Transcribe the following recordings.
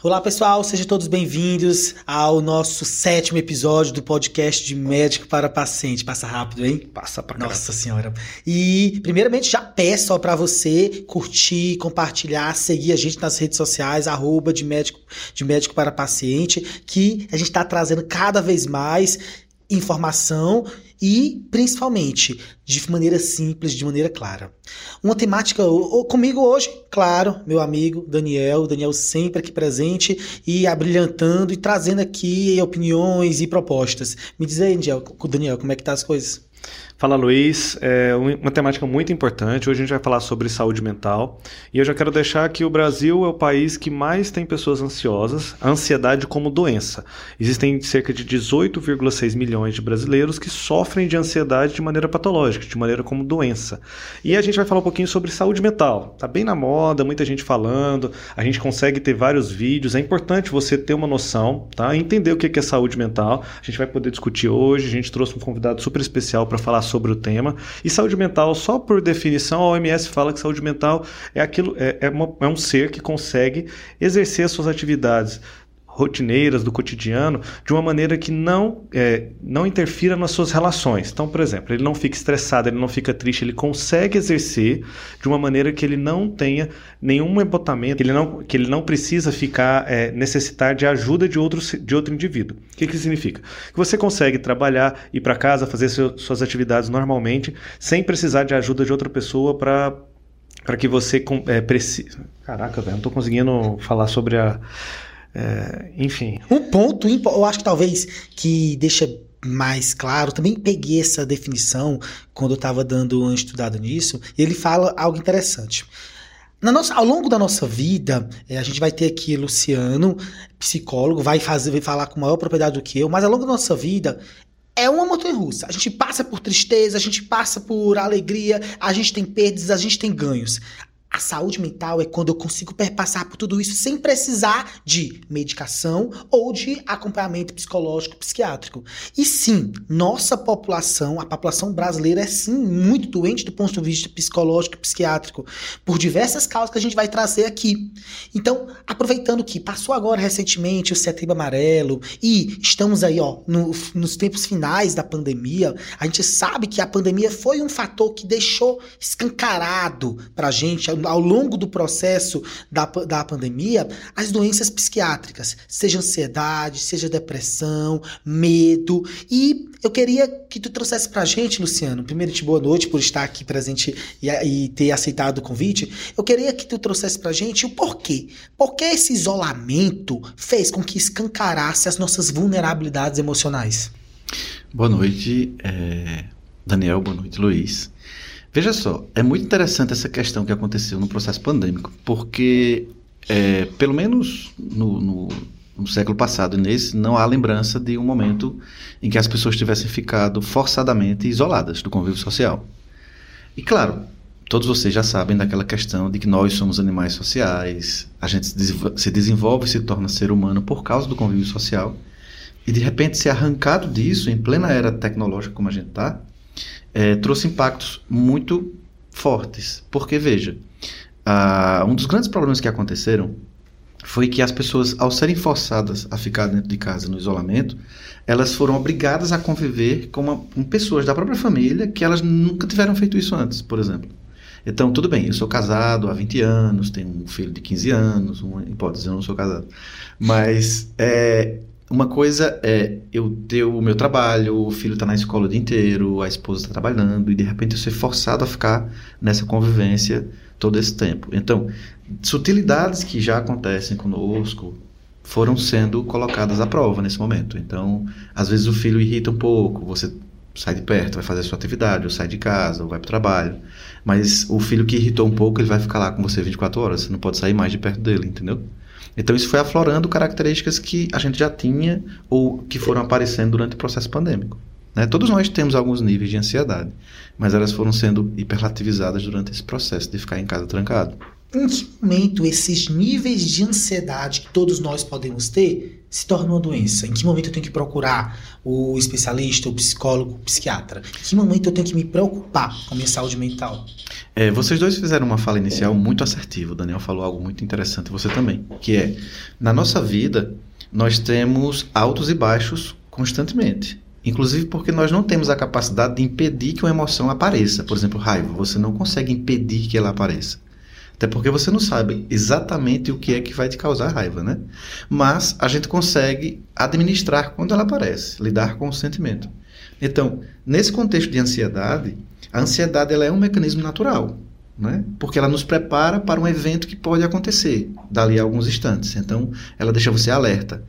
Olá pessoal, sejam todos bem-vindos ao nosso sétimo episódio do podcast de médico para paciente. Passa rápido, hein? Passa pra caramba. Nossa senhora. E primeiramente já peço para você curtir, compartilhar, seguir a gente nas redes sociais, arroba de médico, de médico para paciente, que a gente está trazendo cada vez mais informação e, principalmente, de maneira simples, de maneira clara. Uma temática comigo hoje, claro, meu amigo Daniel, Daniel sempre aqui presente e abrilhantando e trazendo aqui opiniões e propostas. Me diz aí, Daniel, como é que tá as coisas? Fala Luiz, é uma temática muito importante. Hoje a gente vai falar sobre saúde mental e eu já quero deixar que o Brasil é o país que mais tem pessoas ansiosas, a ansiedade como doença. Existem cerca de 18,6 milhões de brasileiros que sofrem de ansiedade de maneira patológica, de maneira como doença. E a gente vai falar um pouquinho sobre saúde mental. Tá bem na moda, muita gente falando, a gente consegue ter vários vídeos. É importante você ter uma noção, tá? Entender o que é saúde mental. A gente vai poder discutir hoje. A gente trouxe um convidado super especial para falar sobre o tema. E saúde mental, só por definição, a OMS fala que saúde mental é aquilo é, é, uma, é um ser que consegue exercer as suas atividades rotineiras do cotidiano de uma maneira que não, é, não interfira nas suas relações. Então, por exemplo, ele não fica estressado, ele não fica triste, ele consegue exercer de uma maneira que ele não tenha nenhum embotamento, que ele não, que ele não precisa ficar é, necessitar de ajuda de outro, de outro indivíduo. O que, que significa? Que você consegue trabalhar, ir para casa, fazer seu, suas atividades normalmente, sem precisar de ajuda de outra pessoa para para que você é, precise. Caraca, velho, não estou conseguindo falar sobre a é, enfim. Um ponto, eu acho que talvez que deixa mais claro, também peguei essa definição quando eu estava dando uma estudada nisso, e ele fala algo interessante. Na nossa, ao longo da nossa vida, é, a gente vai ter aqui Luciano, psicólogo, vai fazer, vai falar com maior propriedade do que eu, mas ao longo da nossa vida é uma montanha russa. A gente passa por tristeza, a gente passa por alegria, a gente tem perdas, a gente tem ganhos. A saúde mental é quando eu consigo perpassar por tudo isso sem precisar de medicação ou de acompanhamento psicológico, psiquiátrico. E sim, nossa população, a população brasileira é sim muito doente do ponto de vista psicológico psiquiátrico, por diversas causas que a gente vai trazer aqui. Então, aproveitando que passou agora recentemente o setembro amarelo e estamos aí, ó, no, nos tempos finais da pandemia, a gente sabe que a pandemia foi um fator que deixou escancarado pra gente ao longo do processo da, da pandemia as doenças psiquiátricas, seja ansiedade, seja depressão, medo. E eu queria que tu trouxesse pra gente, Luciano, primeiro te boa noite por estar aqui presente e, e ter aceitado o convite. Eu queria que tu trouxesse pra gente o porquê. Por que esse isolamento fez com que escancarasse as nossas vulnerabilidades emocionais? Boa noite, é... Daniel, boa noite, Luiz. Veja só, é muito interessante essa questão que aconteceu no processo pandêmico, porque, é, pelo menos no, no, no, século passado, nesse, não há lembrança de um momento em que as pessoas tivessem ficado forçadamente isoladas do convívio social. E claro, todos vocês já sabem daquela questão de que nós somos animais sociais, a gente se desenvolve e se torna ser humano por causa do convívio social, e de repente ser arrancado disso em plena era tecnológica como a gente está, é, trouxe impactos muito fortes. Porque, veja, um dos grandes problemas que aconteceram foi que as pessoas, ao serem forçadas a ficar dentro de casa no isolamento, elas foram obrigadas a conviver com, uma, com pessoas da própria família que elas nunca tiveram feito isso antes, por exemplo. Então, tudo bem, eu sou casado há 20 anos, tenho um filho de 15 anos, uma hipótese, eu não sou casado. Mas é, uma coisa é eu ter o meu trabalho, o filho está na escola o dia inteiro, a esposa está trabalhando, e de repente eu ser forçado a ficar nessa convivência todo esse tempo. Então, sutilidades que já acontecem conosco foram sendo colocadas à prova nesse momento. Então, às vezes o filho irrita um pouco, você sai de perto, vai fazer a sua atividade, ou sai de casa, ou vai para o trabalho. Mas o filho que irritou um pouco, ele vai ficar lá com você 24 horas, você não pode sair mais de perto dele, entendeu? Então isso foi aflorando características que a gente já tinha ou que foram aparecendo durante o processo pandêmico. Né? Todos nós temos alguns níveis de ansiedade, mas elas foram sendo hiperlativizadas durante esse processo de ficar em casa trancado. Em que momento esses níveis de ansiedade que todos nós podemos ter se tornam uma doença? Em que momento eu tenho que procurar o especialista, o psicólogo, o psiquiatra? Em que momento eu tenho que me preocupar com a minha saúde mental? É, vocês dois fizeram uma fala inicial muito assertiva. O Daniel falou algo muito interessante, você também, que é na nossa vida nós temos altos e baixos constantemente. Inclusive porque nós não temos a capacidade de impedir que uma emoção apareça. Por exemplo, raiva. Você não consegue impedir que ela apareça. Até porque você não sabe exatamente o que é que vai te causar raiva, né? Mas a gente consegue administrar quando ela aparece, lidar com o sentimento. Então, nesse contexto de ansiedade, a ansiedade ela é um mecanismo natural, né? Porque ela nos prepara para um evento que pode acontecer dali a alguns instantes. Então, ela deixa você alerta.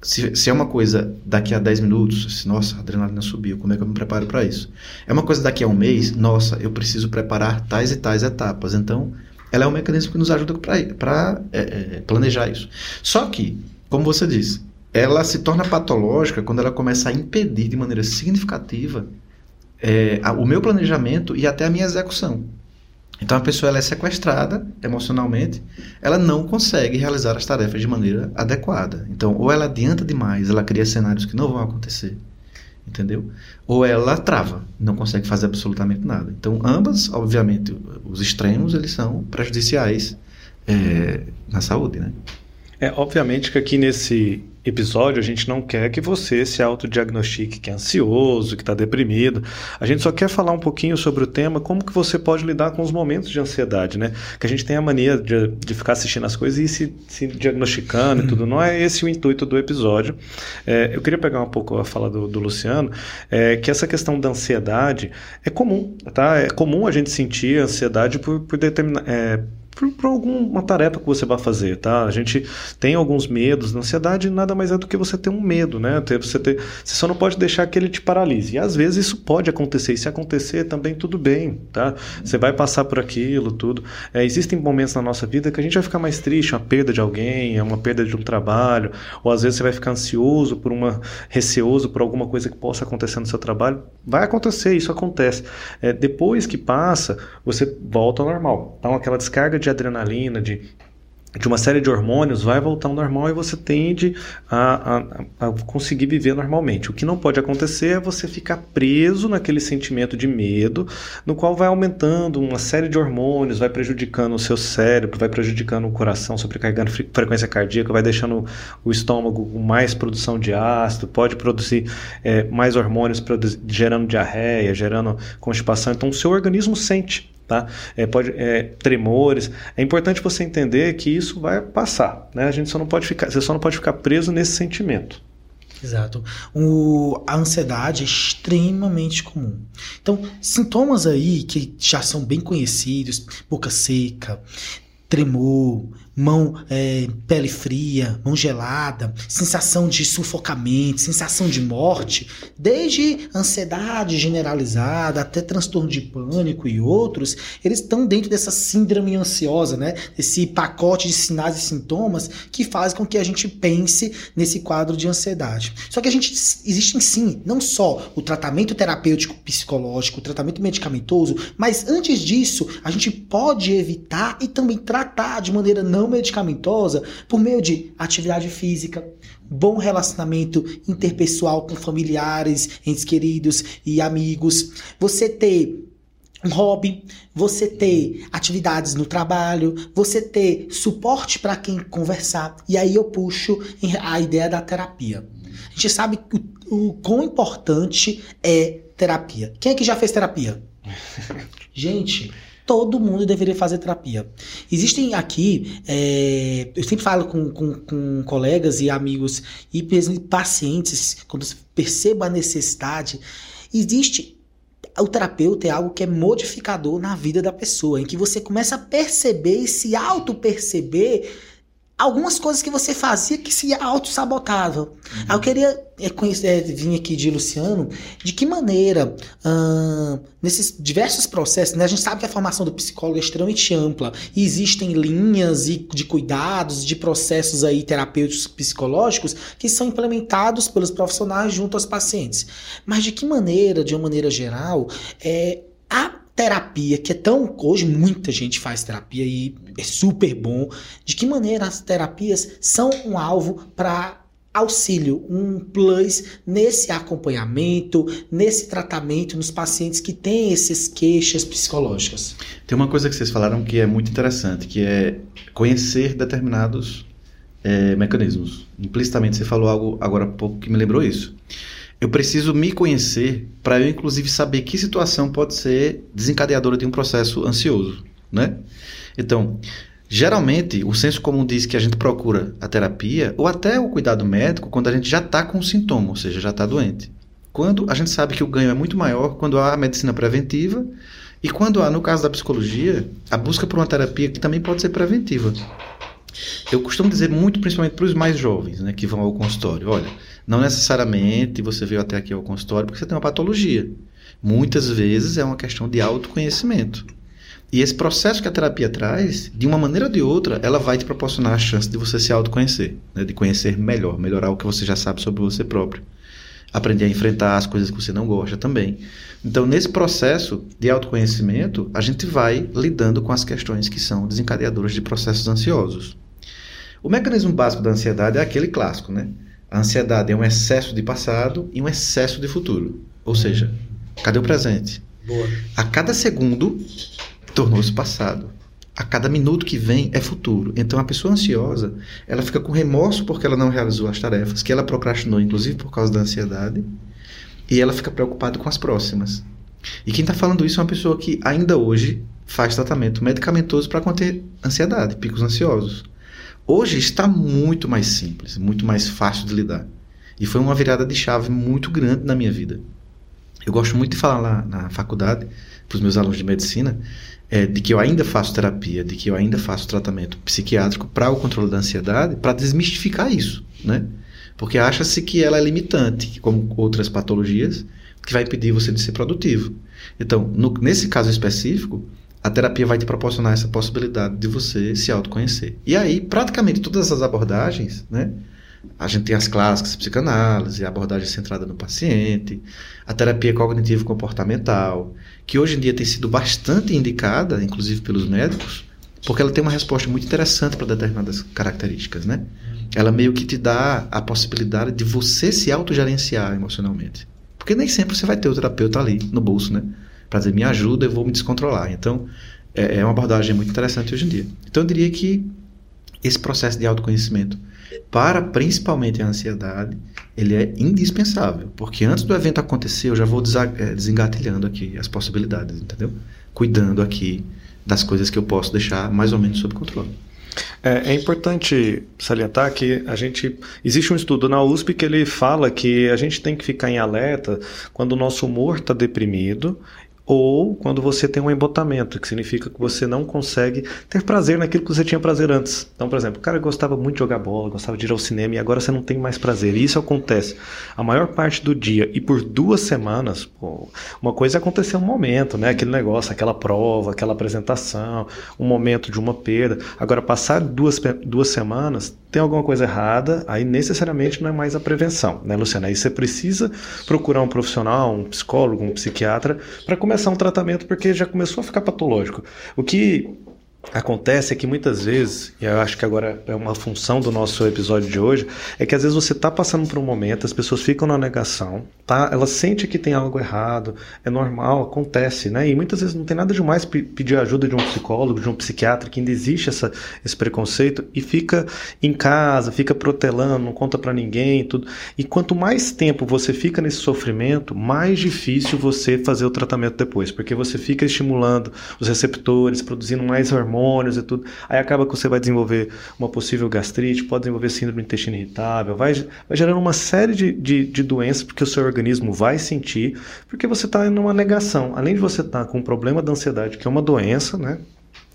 Se, se, é uma coisa daqui a 10 minutos, se, nossa, a adrenalina subiu, como é que eu me preparo para isso? É uma coisa daqui a um mês, nossa, eu preciso preparar tais e tais etapas. Então, ela é um mecanismo que nos ajuda para é, é, planejar isso. Só que, como você disse, ela se torna patológica quando ela começa a impedir de maneira significativa é, o meu planejamento e até a minha execução. Então a pessoa ela é sequestrada emocionalmente, ela não consegue realizar as tarefas de maneira adequada. Então, ou ela adianta demais, ela cria cenários que não vão acontecer, entendeu? Ou ela trava, não consegue fazer absolutamente nada. Então, ambas, obviamente, os extremos, eles são prejudiciais é, na saúde, né? É, obviamente que aqui nesse episódio a gente não quer que você se autodiagnostique que é ansioso, que está deprimido. A gente só quer falar um pouquinho sobre o tema, como que você pode lidar com os momentos de ansiedade, né? Que a gente tem a mania de, de ficar assistindo as coisas e se, se diagnosticando e tudo. Não é esse o intuito do episódio. É, eu queria pegar um pouco a fala do, do Luciano, é, que essa questão da ansiedade é comum, tá? É comum a gente sentir ansiedade por, por determinar... É, por, alguma tarefa que você vai fazer, tá? A gente tem alguns medos, ansiedade nada mais é do que você ter um medo, né? Você, ter, você só não pode deixar que ele te paralise. E às vezes isso pode acontecer, e se acontecer também tudo bem, tá? Você vai passar por aquilo, tudo. É, existem momentos na nossa vida que a gente vai ficar mais triste, uma perda de alguém, uma perda de um trabalho, ou às vezes você vai ficar ansioso por uma, receoso por alguma coisa que possa acontecer no seu trabalho. Vai acontecer, isso acontece. É, depois que passa, você volta ao normal. Então aquela descarga de adrenalina, de de uma série de hormônios vai voltar ao normal e você tende a, a, a, conseguir viver normalmente. O que não pode acontecer é você ficar preso naquele sentimento de medo, no qual vai aumentando uma série de hormônios, vai prejudicando o seu cérebro, vai prejudicando o coração, sobrecarregando frequência cardíaca, vai deixando o estômago com mais produção de ácido, pode produzir é, mais hormônios, gerando diarreia, gerando constipação. Então o seu organismo sente tá? É, pode, é, tremores. É importante você entender que isso vai passar, né? A gente só não pode ficar, você só não pode ficar preso nesse sentimento. Exato. O, a ansiedade é extremamente comum. Então, sintomas aí que já são bem conhecidos, boca seca, tremor, mão, é, pele fria, mão gelada, sensação de sufocamento, sensação de morte, desde ansiedade generalizada até transtorno de pânico e outros, eles estão dentro dessa síndrome ansiosa, né? Esse pacote de sinais e sintomas que faz com que a gente pense nesse quadro de ansiedade. Só que a gente existe sim, não só o tratamento terapêutico psicológico, o tratamento medicamentoso, mas antes disso, a gente pode evitar e também tratar de maneira não não medicamentosa por meio de atividade física, bom relacionamento interpessoal com familiares, entes queridos e amigos, você ter um hobby, você ter atividades no trabalho, você ter suporte para quem conversar. E aí eu puxo a ideia da terapia. A gente sabe o, o quão importante é terapia. Quem é que já fez terapia? Gente, todo mundo deveria fazer terapia. Existem aqui, é, eu sempre falo com, com, com, colegas e amigos e pacientes, quando percebo a necessidade, existe. O terapeuta é algo que é modificador na vida da pessoa, em que você começa a perceber e se auto-perceber algumas coisas que você fazia que se auto-sabotava. Uhum. Eu queria é, conhecer, é, vir aqui de Luciano, de que maneira, hum, nesses diversos processos, né, a gente sabe que a formação do psicólogo é extremamente ampla, e existem linhas de cuidados, de processos aí terapêuticos psicológicos que são implementados pelos profissionais junto aos pacientes. Mas de que maneira, de uma maneira geral, é, a terapia, que é tão. Hoje muita gente faz terapia e é super bom. De que maneira as terapias são um alvo para auxílio, um plus nesse acompanhamento, nesse tratamento nos pacientes que têm essas queixas psicológicas. Tem uma coisa que vocês falaram que é muito interessante, que é conhecer determinados é, mecanismos. Implicitamente você falou algo agora há pouco que me lembrou isso. Eu preciso me conhecer para eu, inclusive, saber que situação pode ser desencadeadora de um processo ansioso, né? Então, geralmente, o senso comum diz que a gente procura a terapia ou até o cuidado médico quando a gente já está com sintoma, ou seja, já está doente. Quando a gente sabe que o ganho é muito maior quando há a medicina preventiva e quando há, no caso da psicologia, a busca por uma terapia que também pode ser preventiva. Eu costumo dizer muito, principalmente para os mais jovens, né, que vão ao consultório, olha, não necessariamente você veio até aqui ao consultório porque você tem uma patologia. Muitas vezes é uma questão de autoconhecimento. E esse processo que a terapia traz, de uma maneira ou de outra, ela vai te proporcionar a chance de você se autoconhecer, né, de conhecer melhor, melhorar o que você já sabe sobre você próprio. Aprender a enfrentar as coisas que você não gosta também. Então, nesse processo de autoconhecimento, a gente vai lidando com as questões que são desencadeadoras de processos ansiosos. O mecanismo básico da ansiedade é aquele clássico, né? A ansiedade é um excesso de passado e um excesso de futuro. Ou seja, cadê o presente? Boa. A cada segundo tornou-se passado. A cada minuto que vem é futuro. Então a pessoa ansiosa, ela fica com remorso porque ela não realizou as tarefas, que ela procrastinou, inclusive por causa da ansiedade, e ela fica preocupada com as próximas. E quem está falando isso é uma pessoa que ainda hoje faz tratamento medicamentoso para conter ansiedade, picos ansiosos. Hoje está muito mais simples, muito mais fácil de lidar. E foi uma virada de chave muito grande na minha vida. Eu gosto muito de falar lá na faculdade, para os meus alunos de medicina, é, de que eu ainda faço terapia, de que eu ainda faço tratamento psiquiátrico para o controle da ansiedade, para desmistificar isso, né? Porque acha-se que ela é limitante, como outras patologias, que vai impedir você de ser produtivo. Então, no, nesse caso específico, a terapia vai te proporcionar essa possibilidade de você se autoconhecer. E aí, praticamente todas as abordagens, né? A gente tem as clássicas, psicanálise, a abordagem centrada no paciente, a terapia cognitivo-comportamental, que hoje em dia tem sido bastante indicada, inclusive pelos médicos, porque ela tem uma resposta muito interessante para determinadas características, né? Ela meio que te dá a possibilidade de você se autogerenciar emocionalmente. Porque nem sempre você vai ter o terapeuta ali no bolso, né? Para dizer me ajuda, eu vou me descontrolar. Então, é, é uma abordagem muito interessante hoje em dia. Então, eu diria que esse processo de autoconhecimento para principalmente a ansiedade, ele é indispensável, porque antes do evento acontecer, eu já vou é, desengatilhando aqui as possibilidades, entendeu? Cuidando aqui das coisas que eu posso deixar mais ou menos sob controle. É, é, importante salientar que a gente existe um estudo na USP que ele fala que a gente tem que ficar em alerta quando o nosso humor está deprimido ou quando você tem um embotamento, que significa que você não consegue ter prazer naquilo que você tinha prazer antes. Então, por exemplo, o cara gostava muito de jogar bola, gostava de ir ao cinema e agora você não tem mais prazer. E isso acontece a maior parte do dia e por duas semanas. Pô, uma coisa acontecer um momento, né? Aquele negócio, aquela prova, aquela apresentação, um momento de uma perda. Agora, passar duas, duas semanas, tem alguma coisa errada, aí necessariamente não é mais a prevenção, né, Luciana? Aí você precisa procurar um profissional, um psicólogo, um psiquiatra, para começar um tratamento, porque já começou a ficar patológico. O que Acontece é que muitas vezes, e eu acho que agora é uma função do nosso episódio de hoje, é que às vezes você está passando por um momento, as pessoas ficam na negação, tá? Ela sente que tem algo errado, é normal, acontece, né? E muitas vezes não tem nada de mais pedir ajuda de um psicólogo, de um psiquiatra, que ainda existe essa, esse preconceito, e fica em casa, fica protelando, não conta para ninguém, tudo. E quanto mais tempo você fica nesse sofrimento, mais difícil você fazer o tratamento depois, porque você fica estimulando os receptores, produzindo mais hormônios hormônios e tudo. Aí acaba que você vai desenvolver uma possível gastrite, pode desenvolver síndrome do intestino irritável, vai, vai gerando uma série de, de, de doenças porque o seu organismo vai sentir, porque você está em uma negação. Além de você estar tá com um problema da ansiedade, que é uma doença, né?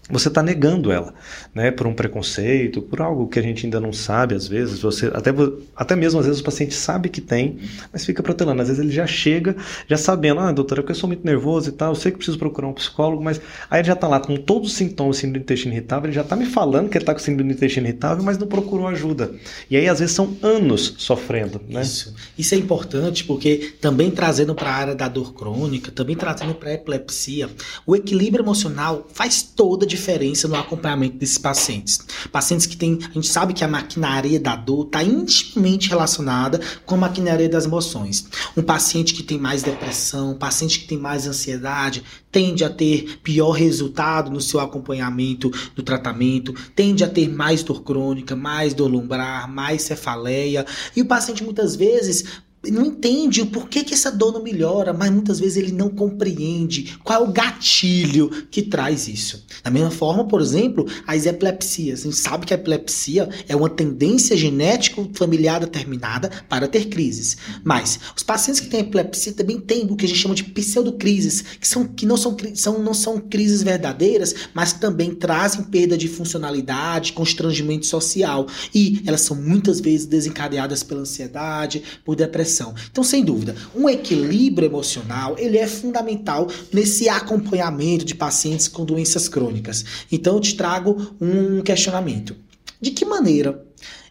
Você está negando ela, né? Por um preconceito, por algo que a gente ainda não sabe, às vezes, você até, até mesmo às vezes o paciente sabe que tem, mas fica protelando. Às vezes ele já chega, já sabendo, ah, doutora, é porque eu sou muito nervoso e tal, eu sei que preciso procurar um psicólogo, mas aí ele já está lá com todos os sintomas de síndrome do intestino irritável, ele já está me falando que ele está com síndrome do intestino irritável, mas não procurou ajuda. E aí, às vezes, são anos sofrendo, né? Isso. Isso é importante porque também trazendo para a área da dor crônica, também trazendo para a epilepsia, o equilíbrio emocional faz toda a diferença no acompanhamento desses pacientes. Pacientes que têm, a gente sabe que a maquinaria da dor está intimamente relacionada com a maquinaria das emoções. Um paciente que tem mais depressão, um paciente que tem mais ansiedade, tende a ter pior resultado no seu acompanhamento do tratamento, tende a ter mais dor crônica, mais dor lombar, mais cefaleia, e o paciente muitas vezes não entende o porquê que essa dor não melhora, mas muitas vezes ele não compreende qual é o gatilho que traz isso. Da mesma forma, por exemplo, as epilepsias. A gente sabe que a epilepsia é uma tendência genética familiar determinada para ter crises. Mas os pacientes que têm epilepsia também têm o que a gente chama de pseudocrises, que, são, que não, são, são, não são crises verdadeiras, mas também trazem perda de funcionalidade, constrangimento social. E elas são muitas vezes desencadeadas pela ansiedade, por depressão depressão. Então, sem dúvida, um equilíbrio emocional ele é fundamental nesse acompanhamento de pacientes com doenças crônicas. Então, eu te trago um questionamento. De que maneira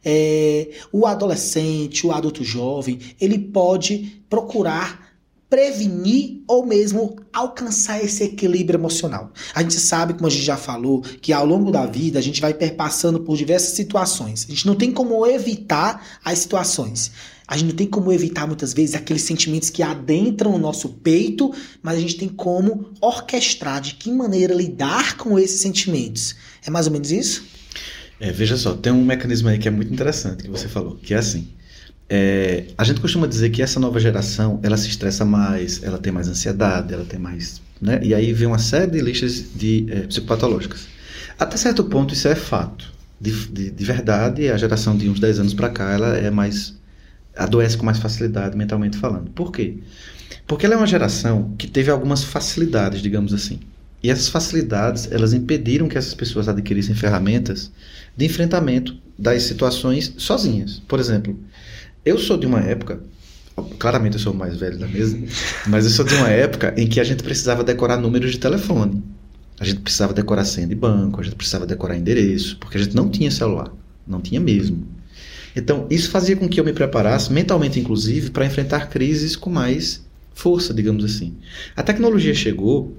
é, o adolescente, o adulto jovem, ele pode procurar prevenir ou mesmo alcançar esse equilíbrio emocional. A gente sabe, como a gente já falou, que ao longo da vida a gente vai perpassando por diversas situações. A gente não tem como evitar as situações. A gente não tem como evitar muitas vezes aqueles sentimentos que adentram o nosso peito, mas a gente tem como orquestrar de que maneira lidar com esses sentimentos. É mais ou menos isso? É, veja só, tem um mecanismo aí que é muito interessante que você falou, que é assim. É, a gente costuma dizer que essa nova geração ela se estressa mais, ela tem mais ansiedade, ela tem mais. Né? E aí vem uma série de listas de é, psicopatológicas. Até certo ponto isso é fato. De, de, de verdade, a geração de uns 10 anos para cá ela é mais adoece com mais facilidade mentalmente falando. Por quê? Porque ela é uma geração que teve algumas facilidades, digamos assim. E essas facilidades, elas impediram que essas pessoas adquirissem ferramentas de enfrentamento das situações sozinhas. Por exemplo, eu sou de uma época, claramente eu sou o mais velho da mesa, mas eu sou de uma época em que a gente precisava decorar números de telefone. A gente precisava decorar senha de banco, a gente precisava decorar endereço, porque a gente não tinha celular. Não tinha mesmo. Então, isso fazia com que eu me preparasse, mentalmente inclusive, para enfrentar crises com mais força, digamos assim. A tecnologia chegou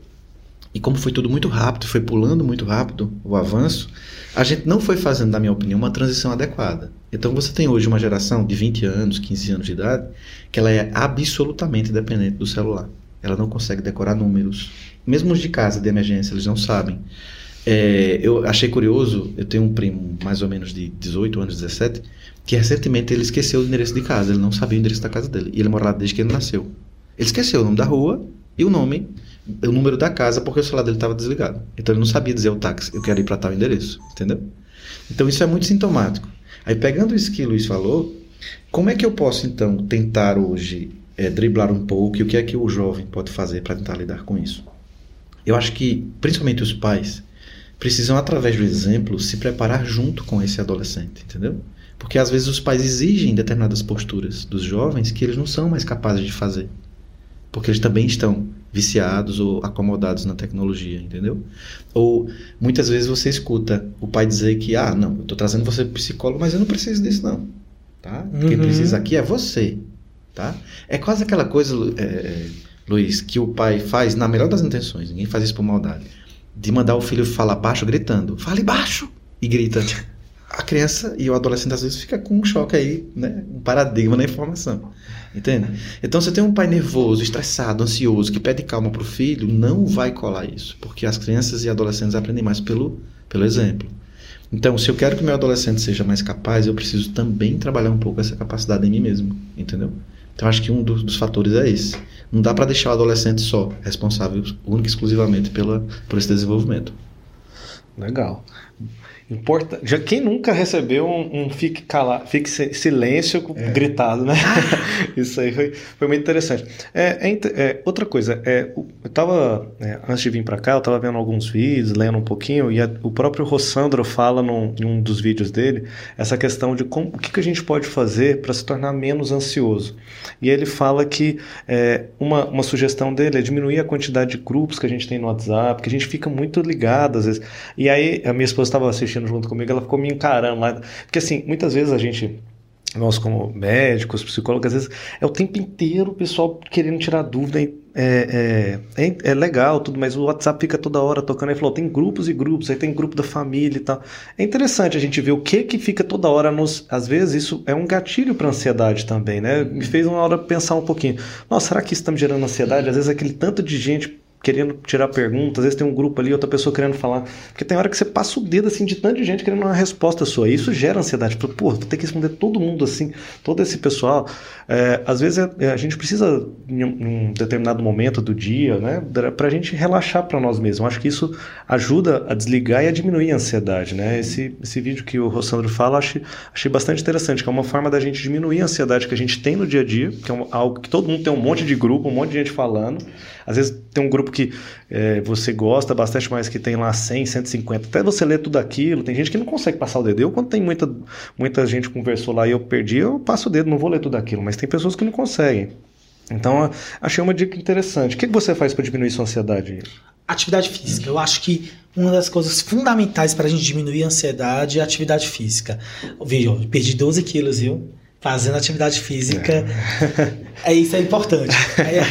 e como foi tudo muito rápido, foi pulando muito rápido o avanço, a gente não foi fazendo, na minha opinião, uma transição adequada. Então você tem hoje uma geração de 20 anos, 15 anos de idade, que ela é absolutamente dependente do celular. Ela não consegue decorar números. Mesmo os de casa, de emergência, eles não sabem. É, eu achei curioso, eu tenho um primo mais ou menos de 18 anos, 17, que recentemente ele esqueceu o endereço de casa, ele não sabia o endereço da casa dele. E ele mora lá desde que ele nasceu. Ele esqueceu o nome da rua e o nome, o número da casa, porque o celular dele estava desligado. Então ele não sabia dizer o táxi, eu quero ir para tal endereço, entendeu? Então isso é muito sintomático. Aí pegando isso que o Luiz falou, como é que eu posso então tentar hoje é, driblar um pouco e o que é que o jovem pode fazer para tentar lidar com isso? Eu acho que, principalmente os pais, precisam, através do exemplo, se preparar junto com esse adolescente, entendeu? Porque às vezes os pais exigem determinadas posturas dos jovens que eles não são mais capazes de fazer. Porque eles também estão viciados ou acomodados na tecnologia, entendeu? Ou muitas vezes você escuta o pai dizer que, ah, não, eu estou trazendo você para psicólogo, mas eu não preciso disso não. Tá? Uhum. Quem precisa aqui é você. Tá? É quase aquela coisa, é, Luiz, que o pai faz na melhor das intenções, ninguém faz isso por maldade, de mandar o filho falar baixo gritando, fale baixo! E grita a criança e o adolescente às vezes fica com um choque aí, né? Um paradigma na informação. Entende? Então, você tem um pai nervoso, estressado, ansioso, que pede calma para o filho, não vai colar isso, porque as crianças e adolescentes aprendem mais pelo, pelo exemplo. Então, se eu quero que meu adolescente seja mais capaz, eu preciso também trabalhar um pouco essa capacidade em mim mesmo, entendeu? Então, acho que um dos, dos fatores é esse. Não dá para deixar o adolescente só responsável, única e exclusivamente pela, por esse desenvolvimento. Legal. Importa... Já quem nunca recebeu um, um fique, cala... fique silêncio é. gritado, né? Isso aí foi, foi muito interessante. É, é, é outra coisa, é, eu tava, é, antes de vir para cá, eu tava vendo alguns vídeos, lendo um pouquinho, e a, o próprio Rossandro fala num, em um dos vídeos dele essa questão de como, o que, que a gente pode fazer para se tornar menos ansioso. E ele fala que é, uma, uma sugestão dele é diminuir a quantidade de grupos que a gente tem no WhatsApp, que a gente fica muito ligado às vezes. E aí, a minha esposa estava assistindo junto comigo, ela ficou me encarando lá. Porque assim, muitas vezes a gente nós como médicos, psicólogos, às vezes é o tempo inteiro o pessoal querendo tirar dúvida. É, é, é, legal tudo, mas o WhatsApp fica toda hora tocando. Aí falou, tem grupos e grupos, aí tem grupo da família e tal. É interessante a gente ver o que que fica toda hora nos. Às vezes isso é um gatilho para ansiedade também, né? Me fez uma hora pensar um pouquinho. Nossa, será que isso está me gerando ansiedade? Às vezes aquele tanto de gente querendo tirar perguntas, às vezes tem um grupo ali, outra pessoa querendo falar. Porque tem hora que você passa o dedo assim de tanta gente querendo uma resposta sua. Isso gera ansiedade. Pô, vou ter que responder todo mundo assim, todo esse pessoal. É, às vezes é, é a gente precisa, em um determinado momento do dia, né, para a gente relaxar para nós mesmos. Acho que isso ajuda a desligar e a diminuir a ansiedade. Né? Esse, esse vídeo que o Rossandro fala, achei, achei bastante interessante, que é uma forma da gente diminuir a ansiedade que a gente tem no dia a dia, que é algo que todo mundo tem um monte de grupo, um monte de gente falando. Às vezes tem um grupo que é, você gosta bastante, mas que tem lá 100, 150. Até você ler tudo aquilo, tem gente que não consegue passar o dedo. Eu, quando tem muita, muita gente conversou lá e eu perdi, eu passo o dedo, não vou ler tudo aquilo. Mas tem pessoas que não conseguem. Então, achei uma dica interessante. O que você faz para diminuir sua ansiedade? Atividade física. Eu acho que uma das coisas fundamentais para a gente diminuir a ansiedade é a atividade física. Veja, perdi 12 quilos, viu? Fazendo atividade física. É. É isso, é importante. É,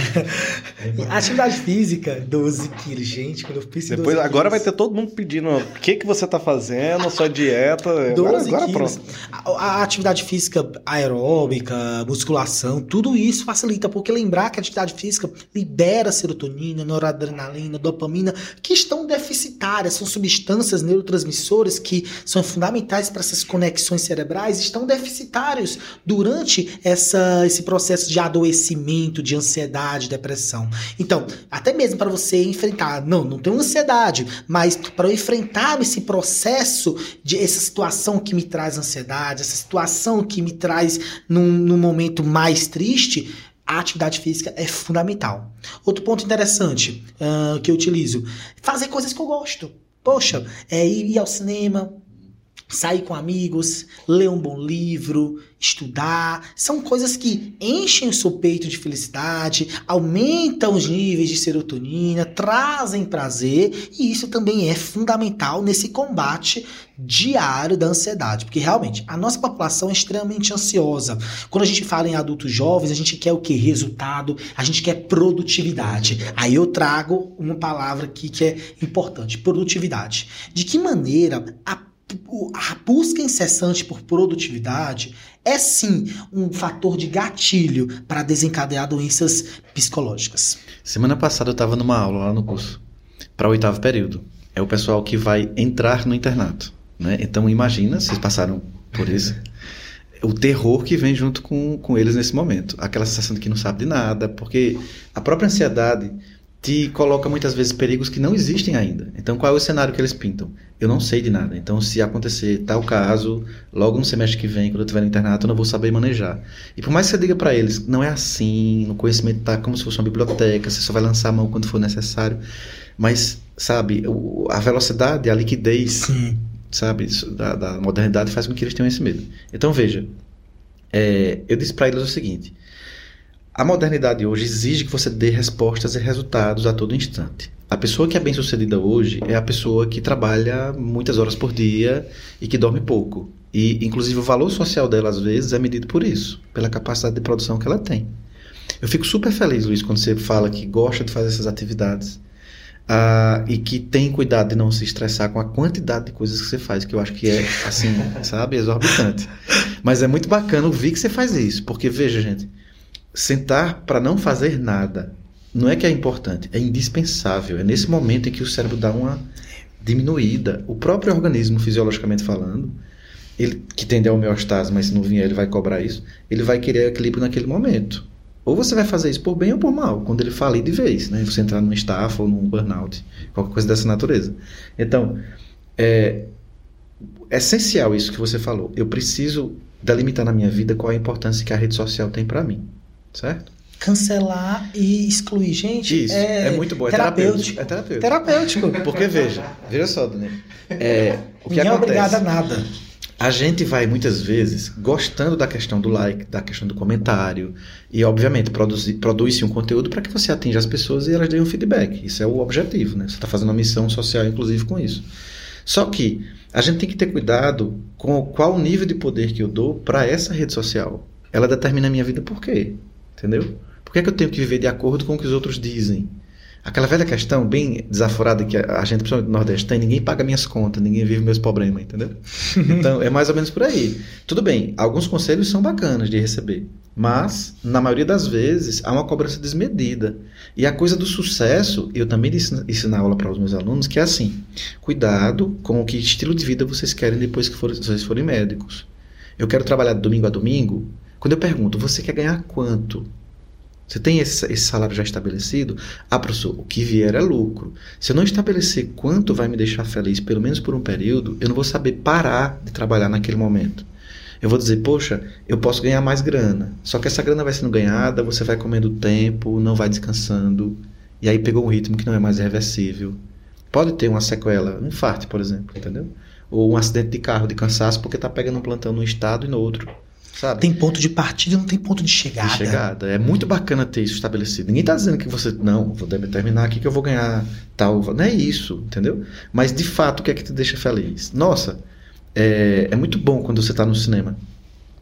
atividade física, 12 quilos. Gente, quando eu pensei Depois, Agora quilos, vai ter todo mundo pedindo o que, que você está fazendo, sua dieta. 12 agora, agora pronto. A, a, atividade física aeróbica, musculação, tudo isso facilita, porque lembrar que a atividade física libera serotonina, noradrenalina, dopamina, que estão deficitárias, são substâncias neurotransmissoras que são fundamentais para essas conexões cerebrais, estão deficitários durante essa, esse processo de adoecimento adoecimento, de ansiedade, depressão. Então, até mesmo para você enfrentar, não, não tenho ansiedade, mas para eu enfrentar esse processo de essa situação que me traz ansiedade, essa situação que me traz num, num momento mais triste, a atividade física é fundamental. Outro ponto interessante uh, que eu utilizo, fazer coisas que eu gosto. Poxa, é ir ao cinema, sair com amigos, ler um bom livro, estudar, são coisas que enchem o seu peito de felicidade, aumentam os níveis de serotonina, trazem prazer, e isso também é fundamental nesse combate diário da ansiedade, porque realmente a nossa população é extremamente ansiosa. Quando a gente fala em adultos jovens, a gente quer o que? Resultado, a gente quer produtividade. Aí eu trago uma palavra aqui que é importante, produtividade. De que maneira a a busca incessante por produtividade é sim um fator de gatilho para desencadear doenças psicológicas. Semana passada eu estava numa aula lá no curso para o oitavo período. É o pessoal que vai entrar no internato. Né? Então imagina, vocês passaram por isso, o terror que vem junto com, com eles nesse momento. Aquela sensação de que não sabe de nada, porque a própria ansiedade te coloca muitas vezes perigos que não existem ainda. Então, qual é o cenário que eles pintam? Eu não sei de nada. Então, se acontecer tal caso, logo no semestre que vem, quando eu estiver no internato, eu não vou saber manejar. E por mais que você diga para eles, não é assim, o conhecimento está como se fosse uma biblioteca, você só vai lançar a mão quando for necessário. Mas, sabe, a velocidade, a liquidez, Sim. sabe, da, da, modernidade faz com que eles tenham esse medo. Então, veja, é, eu disse para eles o seguinte a modernidade hoje exige que você dê respostas e resultados a todo instante. A pessoa que é bem-sucedida hoje é a pessoa que trabalha muitas horas por dia e que dorme pouco. E, inclusive, o valor social dela, às vezes, é medido por isso, pela capacidade de produção que ela tem. Eu fico super feliz, Luiz, quando você fala que gosta de fazer essas atividades uh, e que tem cuidado de não se estressar com a quantidade de coisas que você faz, que eu acho que é, assim, sabe, exorbitante. Mas é muito bacana ouvir que você faz isso, porque, veja, gente, sentar para não fazer nada não é que é importante, é indispensável. É nesse momento em que o cérebro dá uma diminuída. O próprio organismo, fisiologicamente falando, ele que tende a homeostase, mas se não vier ele vai cobrar isso, ele vai querer equilíbrio naquele momento. Ou você vai fazer isso por bem ou por mal, quando ele falir de vez, né? Você entrar num estafa ou num burnout, qualquer coisa dessa natureza. Então, é, é essencial isso que você falou. Eu preciso delimitar na minha vida qual a importância que a rede social tem para mim certo? cancelar e excluir. Gente, Isso, é, é, muito bom, é terapêutico. terapêutico. É terapêutico. Terapêutico. Porque veja, veja só, Daniel. É, o que Ninguém é obrigado a acontece? nada. A gente vai muitas vezes gostando da questão do like, da questão do comentário, e obviamente produz-se um conteúdo para que você atinja as pessoas e elas deem um feedback. Isso é o objetivo, né? Você está fazendo uma missão social, inclusive, com isso. Só que a gente tem que ter cuidado com qual nível de poder que eu dou para essa rede social. Ela determina a minha vida por quê? Entendeu? Por que, é que eu tenho que viver de acordo com o que os outros dizem? Aquela velha questão bem desaforada que a gente, principalmente no Nordeste, tem: ninguém paga minhas contas, ninguém vive meus problemas, entendeu? Então, é mais ou menos por aí. Tudo bem, alguns conselhos são bacanas de receber, mas, na maioria das vezes, há uma cobrança desmedida. E a coisa do sucesso, eu também ensino na aula para os meus alunos, que é assim: cuidado com o que estilo de vida vocês querem depois que for- vocês forem médicos. Eu quero trabalhar de domingo a domingo. Quando eu pergunto, você quer ganhar quanto? Você tem esse, esse salário já estabelecido? Ah, professor, o que vier é lucro. Se eu não estabelecer quanto vai me deixar feliz, pelo menos por um período, eu não vou saber parar de trabalhar naquele momento. Eu vou dizer, poxa, eu posso ganhar mais grana. Só que essa grana vai sendo ganhada, você vai comendo tempo, não vai descansando. E aí pegou um ritmo que não é mais reversível. Pode ter uma sequela, um infarto, por exemplo, entendeu? Ou um acidente de carro, de cansaço, porque tá pegando um plantão num estado e no outro. Sabe? Tem ponto de partida e não tem ponto de chegada. de chegada. É muito bacana ter isso estabelecido. Ninguém está dizendo que você, não, vou terminar aqui que eu vou ganhar tal. Não é isso, entendeu? Mas de fato, o que é que te deixa feliz? Nossa, é, é muito bom quando você está no cinema.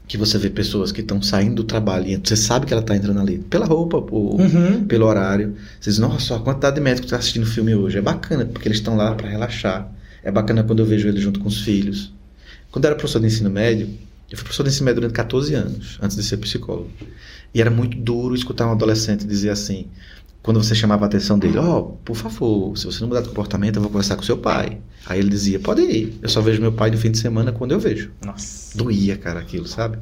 Que você vê pessoas que estão saindo do trabalho e você sabe que ela está entrando ali pela roupa, ou Uhum. pelo horário. Você diz, nossa, a quantidade de médicos que está assistindo o filme hoje. É bacana, porque eles estão lá para relaxar. É bacana quando eu vejo eles junto com os filhos. Quando eu era professor de ensino médio, eu fui professor de ensino médio durante 14 anos, antes de ser psicólogo. E era muito duro escutar um adolescente dizer assim, quando você chamava a atenção dele, ó, por favor, se você não mudar de comportamento, eu vou conversar com seu pai. Aí ele dizia, pode ir, eu só vejo meu pai no fim de semana quando eu vejo. Nossa. Doía, cara, aquilo, sabe?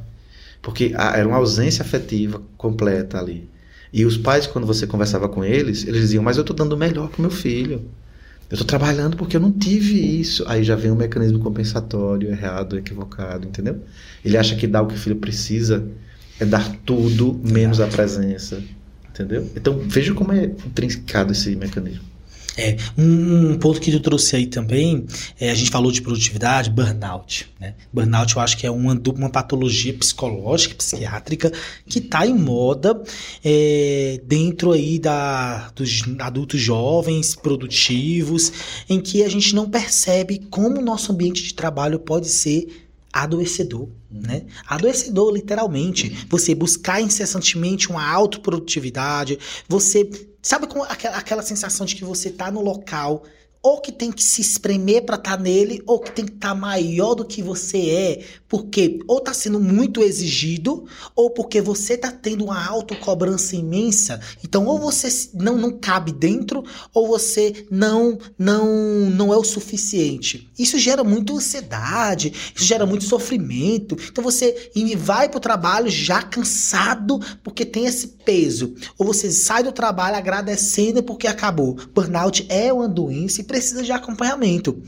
Porque a- era uma ausência afetiva completa ali. E os pais, quando você conversava com eles, eles diziam, mas eu tô dando o melhor pro meu filho. Eu tô trabalhando porque eu não tive isso. Aí já vem um mecanismo compensatório, errado, equivocado, entendeu? Ele acha que dar o que o filho precisa é dar tudo, menos a presença. Entendeu? Então veja como é intrincado esse mecanismo. É, um, um ponto que tu trouxe aí também, é, a gente falou de produtividade, burnout. Né? Burnout eu acho que é uma, uma patologia psicológica, psiquiátrica, que está em moda é, dentro aí da, dos adultos jovens, produtivos, em que a gente não percebe como o nosso ambiente de trabalho pode ser adoecedor, né? Adoecedor, literalmente. Você buscar incessantemente uma autoprodutividade, você Sabe aquela, aquela sensação de que você tá no local ou que tem que se espremer para estar nele, ou que tem que estar maior do que você é, porque ou tá sendo muito exigido, ou porque você tá tendo uma autocobrança imensa. Então, ou você não, não cabe dentro, ou você não não não é o suficiente. Isso gera muita ansiedade, isso gera muito sofrimento. Então você vai pro trabalho já cansado porque tem esse peso, ou você sai do trabalho agradecendo porque acabou. Burnout é uma doença precisa de acompanhamento.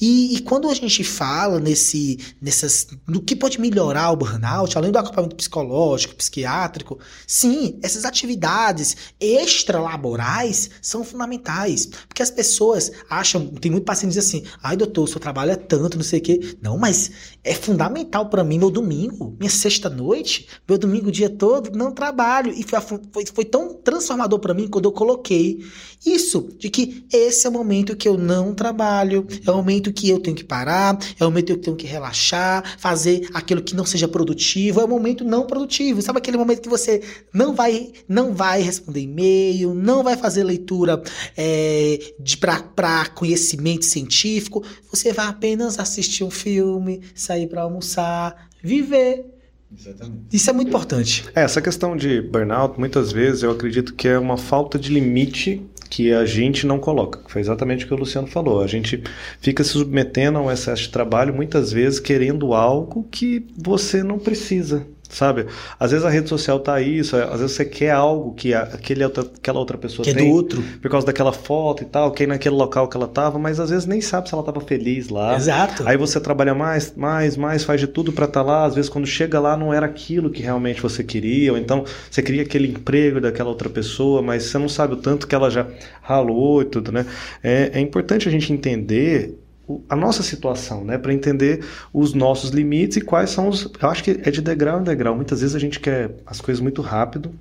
E, e quando a gente fala nesse nessas no que pode melhorar o burnout, além do acompanhamento psicológico, psiquiátrico, sim, essas atividades extralaborais são fundamentais, porque as pessoas acham, tem muito paciente que diz assim: "Ai, doutor, seu trabalho é tanto, não sei o quê". Não, mas é fundamental para mim meu domingo, minha sexta noite, meu domingo o dia todo, não trabalho. E foi, foi, foi tão transformador para mim quando eu coloquei isso, de que esse é o momento que eu não trabalho, é o momento que eu tenho que parar, é o momento que eu tenho que relaxar, fazer aquilo que não seja produtivo, é o momento não produtivo. Sabe aquele momento que você não vai, não vai responder e-mail, não vai fazer leitura é, de para conhecimento científico, você vai apenas assistir um filme, sair para almoçar, viver. Exatamente. Isso é muito importante. É, essa questão de burnout, muitas vezes eu acredito que é uma falta de limite que a gente não coloca. Foi exatamente o que o Luciano falou. A gente fica se submetendo a um excesso de trabalho, muitas vezes querendo algo que você não precisa. Sabe? Às vezes a rede social tá isso, às vezes você quer algo que aquele outra, aquela outra pessoa que tem. É do outro. Por causa daquela foto e tal, que naquele local que ela tava, mas às vezes nem sabe se ela tava feliz lá. Exato. Aí você trabalha mais, mais, mais, faz de tudo para estar tá lá, às vezes quando chega lá não era aquilo que realmente você queria, ou então você queria aquele emprego daquela outra pessoa, mas você não sabe o tanto que ela já ralou e tudo, né? É, é importante a gente entender a nossa situação, né, para entender os nossos limites e quais são os. Eu acho que é de degrau em degrau. Muitas vezes a gente quer as coisas muito rápido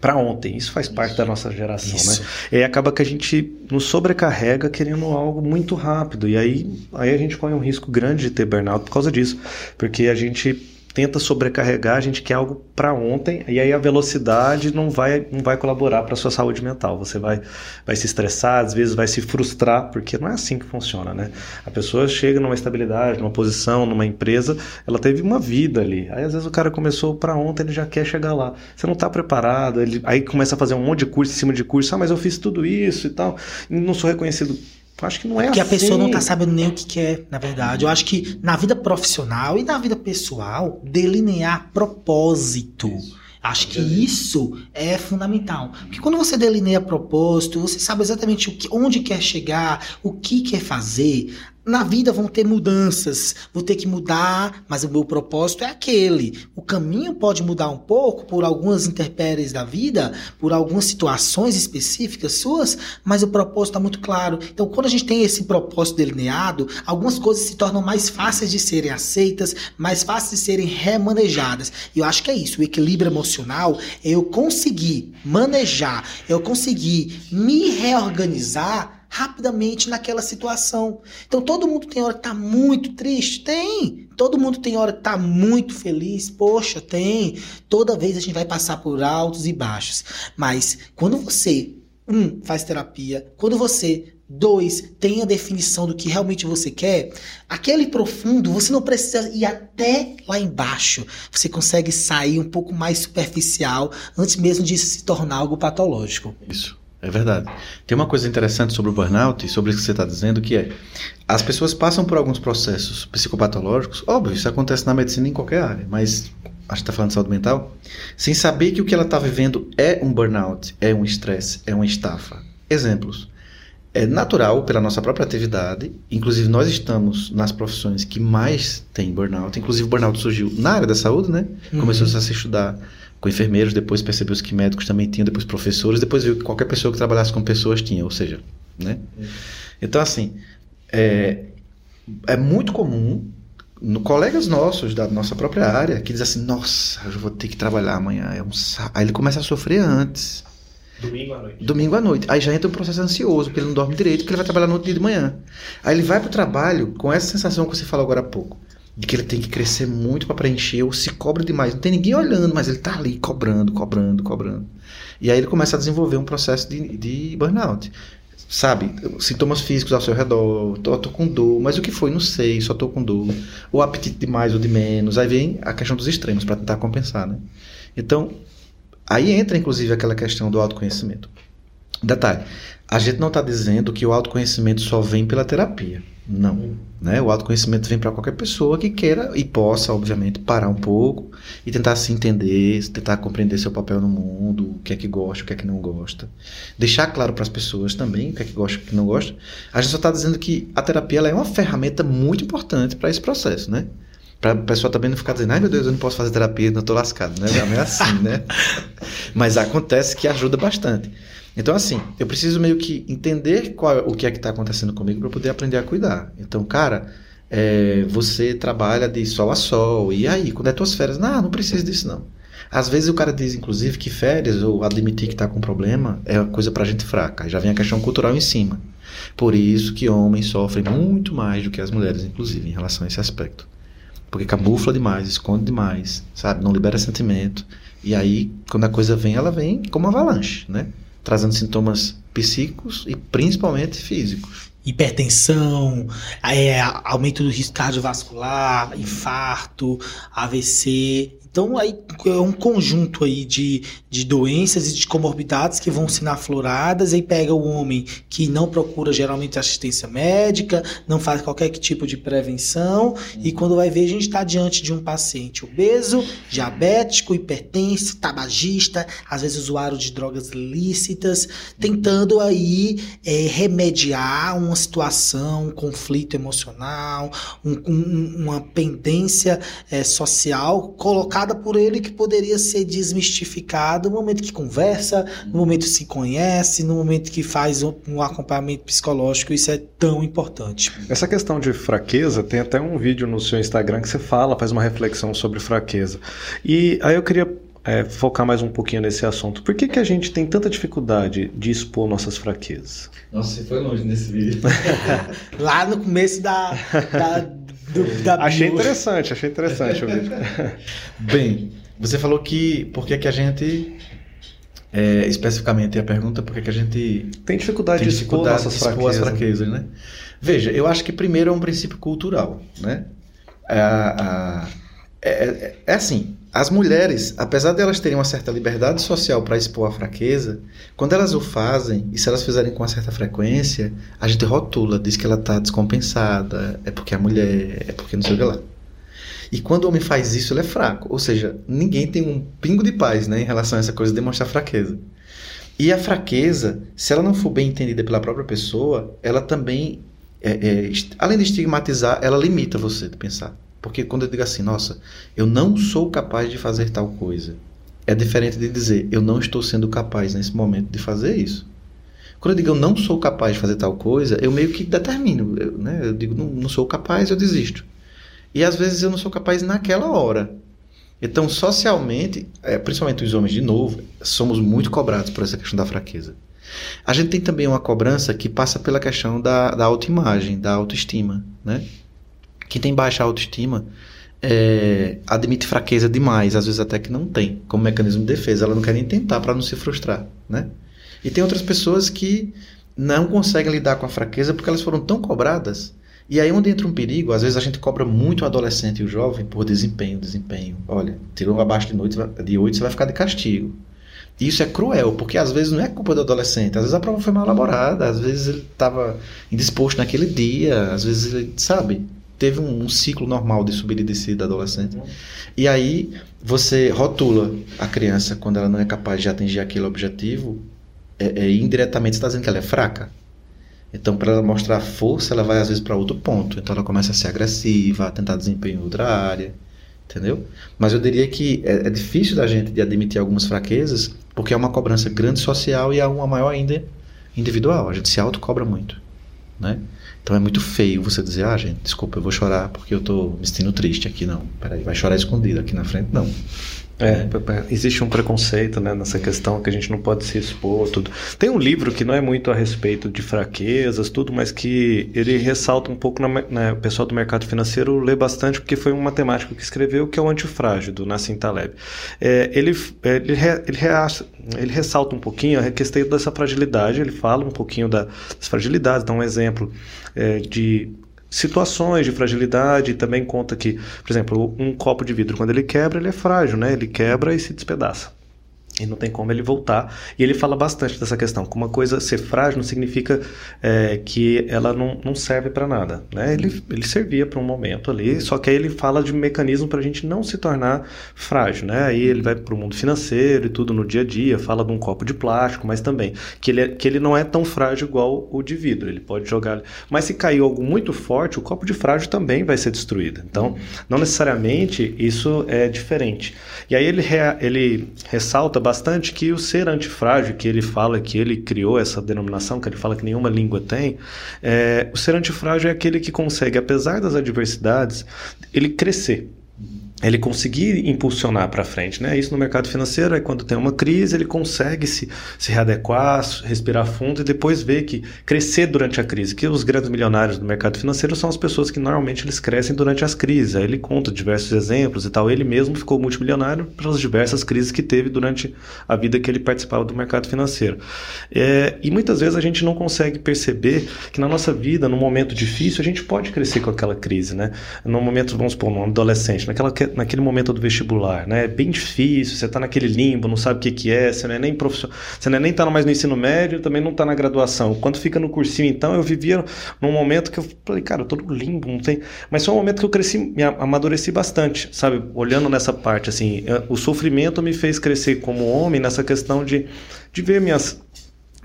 para ontem. Isso faz parte da nossa geração, né? Isso. né? E aí acaba que a gente nos sobrecarrega querendo algo muito rápido e aí aí a gente corre um risco grande de ter burnout por causa disso, porque a gente tenta sobrecarregar, a gente quer algo para ontem, e aí a velocidade não vai, não vai colaborar para sua saúde mental. Você vai, vai se estressar, às vezes vai se frustrar, porque não é assim que funciona, né? A pessoa chega numa estabilidade, numa posição, numa empresa, ela teve uma vida ali. Aí às vezes o cara começou para ontem, ele já quer chegar lá. Você não está preparado, ele aí começa a fazer um monte de curso em cima de curso, ah, mas eu fiz tudo isso e tal, e não sou reconhecido acho que não é Porque assim. a pessoa não tá sabendo nem o que quer, na verdade. Eu acho que na vida profissional e na vida pessoal, delinear propósito. Isso. Acho que isso é fundamental. Porque quando você delineia propósito, você sabe exatamente o que, onde quer chegar, o que quer fazer, na vida vão ter mudanças, vou ter que mudar, mas o meu propósito é aquele. O caminho pode mudar um pouco por algumas intempéries da vida, por algumas situações específicas suas, mas o propósito está muito claro. Então, quando a gente tem esse propósito delineado, algumas coisas se tornam mais fáceis de serem aceitas, mais fáceis de serem remanejadas. E eu acho que é isso. O equilíbrio emocional é eu conseguir manejar, eu conseguir me reorganizar rapidamente naquela situação. Então todo mundo tem hora que tá muito triste? Tem. Todo mundo tem hora que tá muito feliz? Poxa, tem. Toda vez a gente vai passar por altos e baixos. Mas quando você, um, faz terapia, quando você Dois, tem a definição do que realmente você quer. Aquele profundo, você não precisa ir até lá embaixo. Você consegue sair um pouco mais superficial antes mesmo de se tornar algo patológico. Isso. É verdade. Tem uma coisa interessante sobre o burnout e sobre isso que você está dizendo, que é as pessoas passam por alguns processos psicopatológicos, óbvio, isso acontece na medicina em qualquer área, mas a gente está falando de saúde mental, sem saber que o que ela está vivendo é um burnout, é um estresse, é uma estafa. Exemplos. É natural, pela nossa própria atividade, inclusive nós estamos nas profissões que mais tem burnout, inclusive o burnout surgiu na área da saúde, né? Uhum. Começou a se estudar com enfermeiros, depois percebeu que médicos também tinham, depois professores, depois viu que qualquer pessoa que trabalhasse com pessoas tinha, ou seja, né? Então, assim, é, é muito comum no colegas nossos da nossa própria área que diz assim, nossa, eu vou ter que trabalhar amanhã, é um aí ele começa a sofrer antes. Domingo à noite. Domingo à noite. Aí já entra um processo ansioso, porque ele não dorme direito, porque ele vai trabalhar no outro dia de manhã. Aí ele vai para o trabalho com essa sensação que você falou agora há pouco de que ele tem que crescer muito para preencher ou se cobra demais. Não tem ninguém olhando, mas ele está ali cobrando, cobrando, cobrando. E aí ele começa a desenvolver um processo de, de burnout. Sabe, sintomas físicos ao seu redor, tô, tô com dor, mas o que foi? Não sei, só tô com dor. Ou apetite de mais ou de menos. Aí vem a questão dos extremos para tentar compensar, né? Então, aí entra inclusive aquela questão do autoconhecimento. Detalhe, a gente não está dizendo que o autoconhecimento só vem pela terapia. Não. Né? O autoconhecimento vem para qualquer pessoa que queira e possa, obviamente, parar um pouco e tentar se entender, tentar compreender seu papel no mundo, o que é que gosta, o que é que não gosta. Deixar claro para as pessoas também o que é que gosta e o que não gosta. A gente só está dizendo que a terapia é uma ferramenta muito importante para esse processo, né? Para a pessoa também não ficar dizendo, ai meu Deus, eu não posso fazer terapia, não estou lascado, né? Não é assim, né? Mas acontece que ajuda bastante. Então, assim, eu preciso meio que entender qual, o que é que está acontecendo comigo para poder aprender a cuidar. Então, cara, é, você trabalha de sol a sol, e aí, quando é tuas férias? Não, não precisa disso não. Às vezes o cara diz, inclusive, que férias ou admitir que está com problema é uma coisa para gente fraca. Já vem a questão cultural em cima. Por isso que homens sofrem muito mais do que as mulheres, inclusive, em relação a esse aspecto. Porque camufla demais, esconde demais, sabe? Não libera sentimento. E aí, quando a coisa vem, ela vem como avalanche, né? trazendo sintomas psíquicos e principalmente físicos. Hipertensão, é, aumento do risco cardiovascular, infarto, AVC. Então, aí é um conjunto aí de, de doenças e de comorbidades que vão sendo afloradas, aí pega o homem que não procura geralmente assistência médica, não faz qualquer tipo de prevenção, e quando vai ver, a gente está diante de um paciente obeso, diabético, hipertenso, tabagista, às vezes usuário de drogas lícitas, tentando aí é, remediar uma situação, um conflito emocional, um, um, uma pendência é, social colocada por ele que poderia ser desmistificada no momento que conversa, no momento que se conhece, no momento que faz um, um acompanhamento psicológico. Isso é tão importante. Essa questão de fraqueza, tem até um vídeo no seu Instagram que você fala, faz uma reflexão sobre fraqueza. E aí eu queria é, focar mais um pouquinho nesse assunto. Por que, que a gente tem tanta dificuldade de expor nossas fraquezas? Nossa, você foi longe nesse vídeo. Lá no começo da. da, do, da achei interessante, achei interessante o vídeo. Bem, você falou que por que, que a gente. É, especificamente a pergunta por que, que a gente tem dificuldade tem de expor dificuldade nossas de expor fraquezas. as fraquezas, né? Veja, eu acho que primeiro é um princípio cultural, né? É, é, é- é assim, as mulheres, apesar de elas terem uma certa liberdade social para expor a fraqueza, quando elas o fazem, e se elas fizerem com uma certa frequência, a gente rotula, diz que ela está descompensada, é porque é mulher, é porque não sei o que lá. E quando o homem faz isso, ele é fraco. Ou seja, ninguém tem um pingo de paz né, em relação a essa coisa de demonstrar fraqueza. E a fraqueza, se ela não for bem entendida pela própria pessoa, ela também, é, é, além de estigmatizar, ela limita você de pensar. Porque quando eu digo assim, nossa, eu não sou capaz de fazer tal coisa, é diferente de dizer, eu não estou sendo capaz nesse momento de fazer isso. Quando eu digo eu não sou capaz de fazer tal coisa, eu meio que determino. Eu, né? eu digo, não, não sou capaz, eu desisto. E às vezes eu não sou capaz naquela hora. Então, socialmente, é, principalmente os homens, de novo, somos muito cobrados por essa questão da fraqueza. A gente tem também uma cobrança que passa pela questão da, da autoimagem, da autoestima. Né? Quem tem baixa autoestima é, admite fraqueza demais, às vezes até que não tem, como mecanismo de defesa. Ela não quer nem tentar para não se frustrar. Né? E tem outras pessoas que não conseguem lidar com a fraqueza porque elas foram tão cobradas. E aí onde entra um perigo, às vezes a gente cobra muito o adolescente e o jovem por desempenho, desempenho. Olha, tirou abaixo de, noite, de 8, você vai ficar de castigo. E isso é cruel, porque às vezes não é culpa do adolescente, às vezes a prova foi mal elaborada, às vezes ele estava indisposto naquele dia, às vezes ele, sabe, teve um, um ciclo normal de subir e descer da adolescente. E aí você rotula a criança quando ela não é capaz de atingir aquele objetivo, é, é, indiretamente está dizendo que ela é fraca. Então, para ela mostrar força, ela vai às vezes para outro ponto. Então, ela começa a ser agressiva, a tentar desempenho em outra área, entendeu? Mas eu diria que é, é difícil da gente de admitir algumas fraquezas, porque é uma cobrança grande social e é uma maior ainda individual. A gente se autocobra muito, né? Então é muito feio você dizer, ah, gente, desculpa, eu vou chorar porque eu tô me sentindo triste aqui. Não, peraí, vai chorar escondido aqui na frente, não. É, existe um preconceito né, nessa questão que a gente não pode se expor, tudo. Tem um livro que não é muito a respeito de fraquezas, tudo, mas que ele ressalta um pouco, na, né, o pessoal do mercado financeiro lê bastante, porque foi um matemático que escreveu, que é o Antifrágil, do Nassim Taleb. É, ele, ele, re, ele, reaça, ele ressalta um pouquinho a questão dessa fragilidade, ele fala um pouquinho da, das fragilidades, dá um exemplo é, de situações de fragilidade também conta que, por exemplo, um copo de vidro, quando ele quebra, ele é frágil, né? Ele quebra e se despedaça. E não tem como ele voltar. E ele fala bastante dessa questão. Que uma coisa ser frágil não significa é, que ela não, não serve para nada. Né? Ele, ele servia para um momento ali, só que aí ele fala de mecanismo para a gente não se tornar frágil. Né? Aí ele vai para o mundo financeiro e tudo no dia a dia, fala de um copo de plástico, mas também que ele, é, que ele não é tão frágil igual o de vidro. Ele pode jogar. Mas se cair algo muito forte, o copo de frágil também vai ser destruído. Então, não necessariamente isso é diferente. E aí ele, ele ressalta bastante que o ser antifrágil, que ele fala que ele criou essa denominação, que ele fala que nenhuma língua tem, é, o ser antifrágil é aquele que consegue, apesar das adversidades, ele crescer ele conseguir impulsionar para frente, né? Isso no mercado financeiro é quando tem uma crise, ele consegue se, se readequar, respirar fundo e depois ver que crescer durante a crise, que os grandes milionários do mercado financeiro são as pessoas que normalmente eles crescem durante as crises. Aí ele conta diversos exemplos e tal. Ele mesmo ficou multimilionário pelas diversas crises que teve durante a vida que ele participava do mercado financeiro. É, e muitas vezes a gente não consegue perceber que na nossa vida, num momento difícil, a gente pode crescer com aquela crise, né? Num momento, vamos supor, num adolescente, naquela naquele momento do vestibular, né? É bem difícil, você está naquele limbo, não sabe o que, que é, você não é nem profissional, você não é nem tá mais no ensino médio, também não está na graduação. Quando fica no cursinho, então, eu vivia num momento que eu falei, cara, eu tô no limbo, não tem. Mas foi um momento que eu cresci, me amadureci bastante, sabe? Olhando nessa parte, assim, o sofrimento me fez crescer como homem nessa questão de, de ver minhas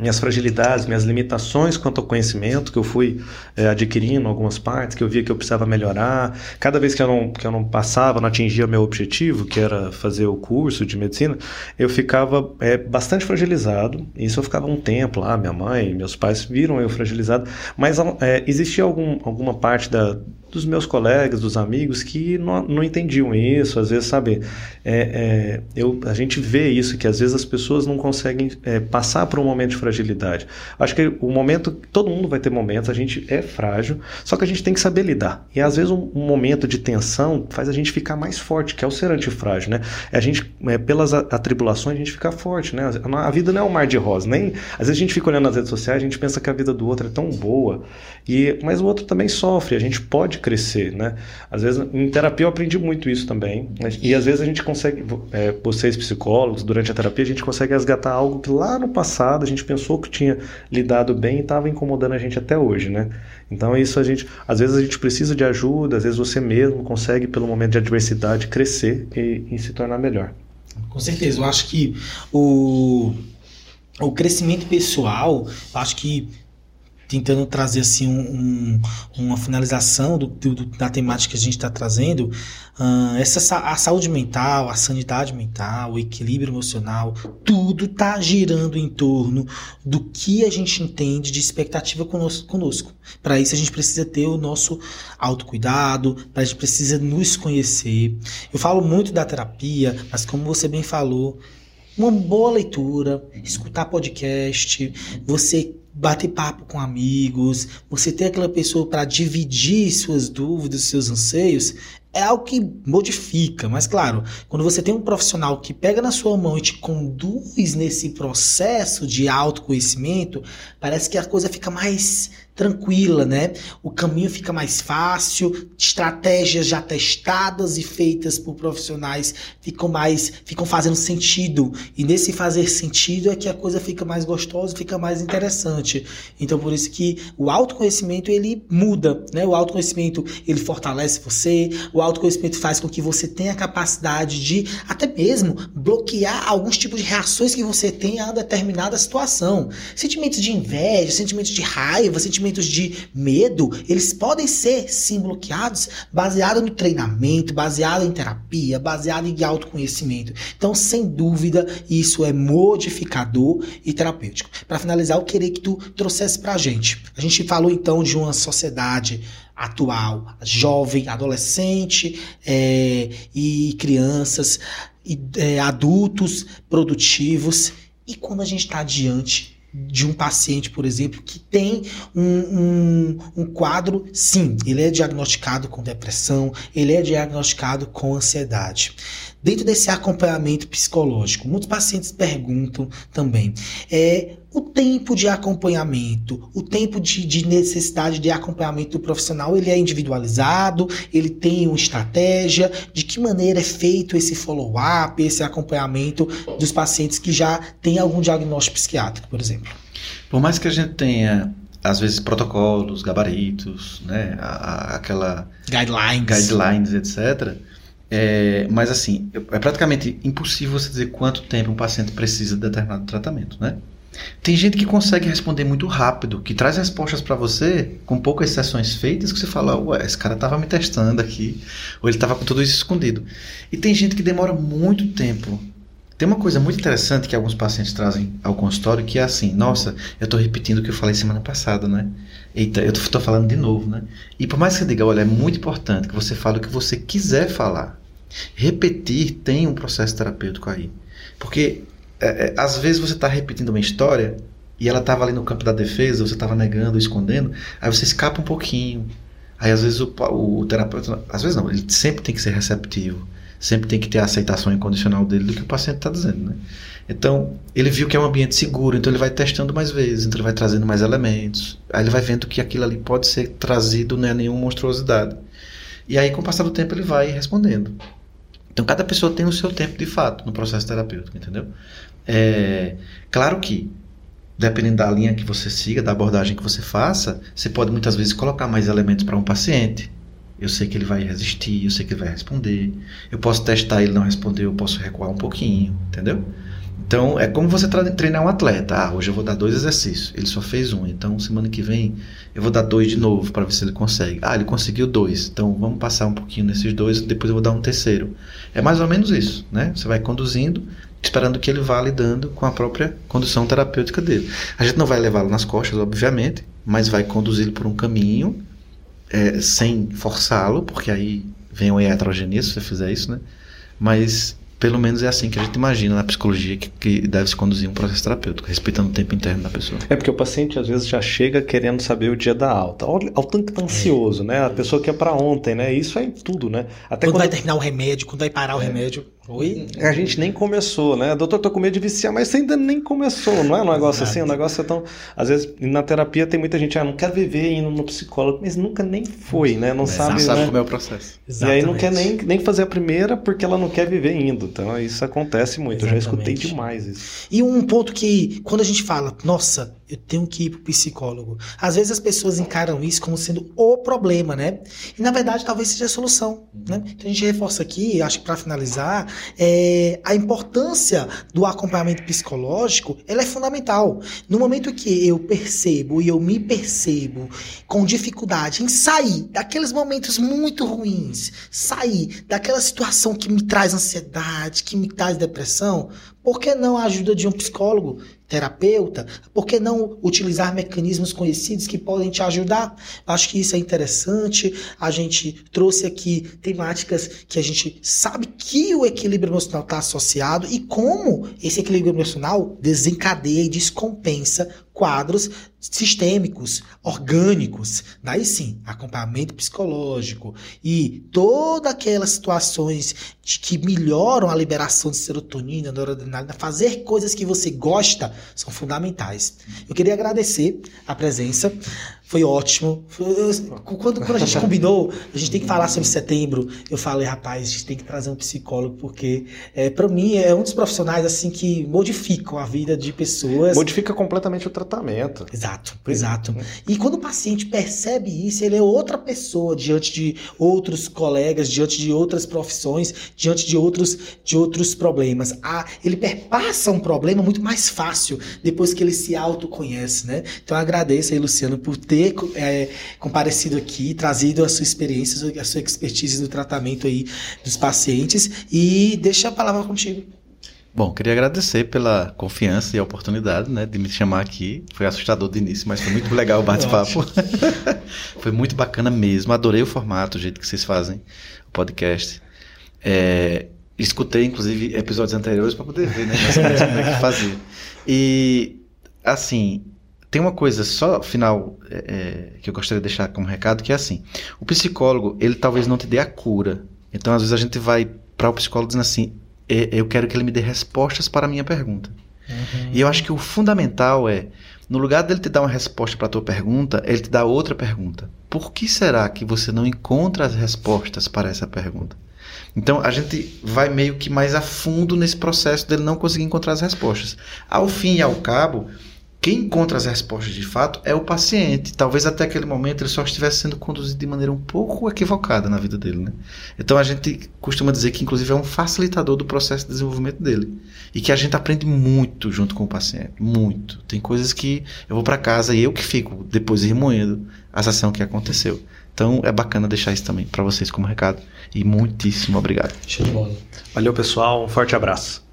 minhas fragilidades, minhas limitações quanto ao conhecimento que eu fui é, adquirindo algumas partes, que eu via que eu precisava melhorar. Cada vez que eu não, que eu não passava, não atingia meu objetivo, que era fazer o curso de medicina, eu ficava é, bastante fragilizado. Isso eu ficava um tempo lá, minha mãe, meus pais viram eu fragilizado, mas é, existia algum, alguma parte da, dos meus colegas, dos amigos que não, não entendiam isso. Às vezes, sabe, é, é, eu, a gente vê isso, que às vezes as pessoas não conseguem é, passar por um momento de fragilidade. Acho que o momento, todo mundo vai ter momentos, a gente é frágil, só que a gente tem que saber lidar. E às vezes um, um momento de tensão faz a gente ficar mais forte, que é o ser antifrágil, né? É a gente, é, pelas atribulações, a gente fica forte, né? A vida não é um mar de rosa, nem. Às vezes a gente fica olhando nas redes sociais, a gente pensa que a vida do outro é tão boa, e, mas o outro também sofre, a gente pode crescer, né? Às vezes, em terapia eu aprendi muito isso também. Né? E às vezes a gente consegue, é, vocês psicólogos, durante a terapia, a gente consegue resgatar algo que lá no passado a gente pensou que tinha lidado bem e estava incomodando a gente até hoje, né? Então isso a gente, às vezes a gente precisa de ajuda, às vezes você mesmo consegue pelo momento de adversidade crescer e, e se tornar melhor. Com certeza, eu acho que o o crescimento pessoal, acho que tentando trazer assim um, um, uma finalização do, do, da temática que a gente está trazendo, uh, essa a saúde mental, a sanidade mental, o equilíbrio emocional, tudo está girando em torno do que a gente entende de expectativa conosco. Para isso a gente precisa ter o nosso autocuidado, a gente precisa nos conhecer. Eu falo muito da terapia, mas como você bem falou, uma boa leitura, escutar podcast, você bater papo com amigos, você ter aquela pessoa para dividir suas dúvidas, seus anseios, é algo que modifica. Mas claro, quando você tem um profissional que pega na sua mão e te conduz nesse processo de autoconhecimento, parece que a coisa fica mais tranquila, né? O caminho fica mais fácil, estratégias já testadas e feitas por profissionais ficam mais, ficam fazendo sentido. E nesse fazer sentido é que a coisa fica mais gostosa, fica mais interessante. Então por isso que o autoconhecimento ele muda, né? O autoconhecimento ele fortalece você, o autoconhecimento faz com que você tenha a capacidade de até mesmo bloquear alguns tipos de reações que você tem a determinada situação. Sentimentos de inveja, sentimentos de raiva, sentimentos sentimentos de medo, eles podem ser sim bloqueados baseado no treinamento, baseado em terapia, baseado em autoconhecimento. Então, sem dúvida, isso é modificador e terapêutico. Para finalizar, eu queria que tu trouxesse para a gente. A gente falou então de uma sociedade atual, jovem, adolescente é, e crianças, e, é, adultos produtivos. E quando a gente está diante de um paciente, por exemplo, que tem um, um, um, quadro, sim, ele é diagnosticado com depressão, ele é diagnosticado com ansiedade. Dentro desse acompanhamento psicológico, muitos pacientes perguntam também, é, o tempo de acompanhamento, o tempo de, de, necessidade de acompanhamento do profissional, ele é individualizado, ele tem uma estratégia, de que maneira é feito esse follow-up, esse acompanhamento dos pacientes que já têm algum diagnóstico psiquiátrico, por exemplo. Por mais que a gente tenha às vezes protocolos, gabaritos, né, a, a, aquela guidelines, guidelines, etc. É, mas assim, é praticamente impossível você dizer quanto tempo um paciente precisa de determinado tratamento, né? Tem gente que consegue responder muito rápido, que traz respostas para você com poucas sessões feitas, que você fala, ué, esse cara tava me testando aqui, ou ele tava com tudo isso escondido. E tem gente que demora muito tempo. Tem uma coisa muito interessante que alguns pacientes trazem ao consultório, que é assim, nossa, eu estou repetindo o que eu falei semana passada, né? Eita, eu estou falando de novo, né? E por mais que você diga, olha, é muito importante que você fale o que você quiser falar. Repetir tem um processo terapêutico aí. Porque é, é, às vezes você está repetindo uma história e ela estava ali no campo da defesa, você estava negando, escondendo, aí você escapa um pouquinho. Aí às vezes o, o terapeuta, às vezes não, ele sempre tem que ser receptivo, sempre tem que ter a aceitação incondicional dele do que o paciente está dizendo, né? Então, ele viu que é um ambiente seguro, então ele vai testando mais vezes, então ele vai trazendo mais elementos. Aí ele vai vendo que aquilo ali pode ser trazido, não é nenhuma monstruosidade. E aí, com o passar do tempo, ele vai respondendo. Então, cada pessoa tem o seu tempo de fato no processo terapêutico, entendeu? É, claro que, dependendo da linha que você siga, da abordagem que você faça, você pode muitas vezes colocar mais elementos para um paciente. Eu sei que ele vai resistir, eu sei que ele vai responder. Eu posso testar ele não responder, eu posso recuar um pouquinho, entendeu? Então, é como você treinar um atleta. Ah, hoje eu vou dar dois exercícios. Ele só fez um. Então, semana que vem, eu vou dar dois de novo para ver se ele consegue. Ah, ele conseguiu dois. Então, vamos passar um pouquinho nesses dois. Depois eu vou dar um terceiro. É mais ou menos isso, né? Você vai conduzindo, esperando que ele vá lidando com a própria condução terapêutica dele. A gente não vai levá-lo nas costas, obviamente, mas vai conduzi-lo por um caminho é, sem forçá-lo, porque aí vem uma heterogeneia se você fizer isso, né? Mas pelo menos é assim que a gente imagina na psicologia que, que deve se conduzir um processo terapêutico, respeitando o tempo interno da pessoa. É porque o paciente às vezes já chega querendo saber o dia da alta. Olha o tanto que tá ansioso, é. né? A pessoa quer para ontem, né? Isso é tudo, né? Até quando, quando vai terminar o remédio, quando vai parar o é. remédio. Oi? A gente nem começou, né? Doutor, tô com medo de viciar, mas você ainda nem começou, não é um negócio assim? O um negócio é tão. Às vezes, na terapia tem muita gente, ah, não quer viver indo no psicólogo, mas nunca nem foi, né? Não é, sabe. Não sabe né? como é o processo. Exatamente. E aí não quer nem, nem fazer a primeira porque ela não quer viver indo. Então isso acontece muito. Exatamente. Eu já escutei demais isso. E um ponto que, quando a gente fala, nossa, eu tenho que ir pro psicólogo. Às vezes as pessoas encaram isso como sendo o problema, né? E na verdade talvez seja a solução, né? Então a gente reforça aqui, acho que para finalizar, é, a importância do acompanhamento psicológico, ela é fundamental. No momento que eu percebo e eu me percebo com dificuldade em sair daqueles momentos muito ruins, sair daquela situação que me traz ansiedade, que me traz depressão, por que não a ajuda de um psicólogo, terapeuta? Por que não utilizar mecanismos conhecidos que podem te ajudar? Acho que isso é interessante. A gente trouxe aqui temáticas que a gente sabe que o equilíbrio emocional está associado e como esse equilíbrio emocional desencadeia e descompensa quadros sistêmicos, orgânicos. Daí sim, acompanhamento psicológico e todas aquelas situações que melhoram a liberação de serotonina, noradrenalina, fazer coisas que você gosta são fundamentais. Eu queria agradecer a presença. Foi ótimo. Quando, quando a gente combinou, a gente tem que falar sobre setembro. Eu falei, rapaz, a gente tem que trazer um psicólogo, porque é, para mim é um dos profissionais assim que modificam a vida de pessoas. Modifica completamente o tratamento. Exato, exato. E quando o paciente percebe isso, ele é outra pessoa diante de outros colegas, diante de outras profissões, diante de outros, de outros problemas. Ah, ele perpassa um problema muito mais fácil depois que ele se autoconhece, né? Então eu agradeço aí, Luciano, por ter ter é, comparecido aqui, trazido a sua experiência, a sua expertise no tratamento aí dos pacientes e deixa a palavra contigo. Bom, queria agradecer pela confiança e a oportunidade né, de me chamar aqui. Foi assustador de início, mas foi muito legal o bate-papo. foi muito bacana mesmo. Adorei o formato, o jeito que vocês fazem o podcast. É, escutei, inclusive, episódios anteriores para poder ver né, como é que fazia. E, assim, tem uma coisa só final é, é, que eu gostaria de deixar como recado que é assim: o psicólogo ele talvez não te dê a cura. Então às vezes a gente vai para o psicólogo dizendo assim: eu quero que ele me dê respostas para a minha pergunta. Uhum. E eu acho que o fundamental é no lugar dele te dar uma resposta para a tua pergunta, ele te dá outra pergunta. Por que será que você não encontra as respostas para essa pergunta? Então a gente vai meio que mais a fundo nesse processo dele não conseguir encontrar as respostas. Ao fim e ao cabo, quem encontra as respostas de fato é o paciente. Talvez até aquele momento ele só estivesse sendo conduzido de maneira um pouco equivocada na vida dele. Né? Então a gente costuma dizer que, inclusive, é um facilitador do processo de desenvolvimento dele. E que a gente aprende muito junto com o paciente. Muito. Tem coisas que eu vou para casa e eu que fico depois remoendo a sessão que aconteceu. Então é bacana deixar isso também para vocês como recado. E muitíssimo obrigado. Show de bola. Valeu, pessoal. Um forte abraço.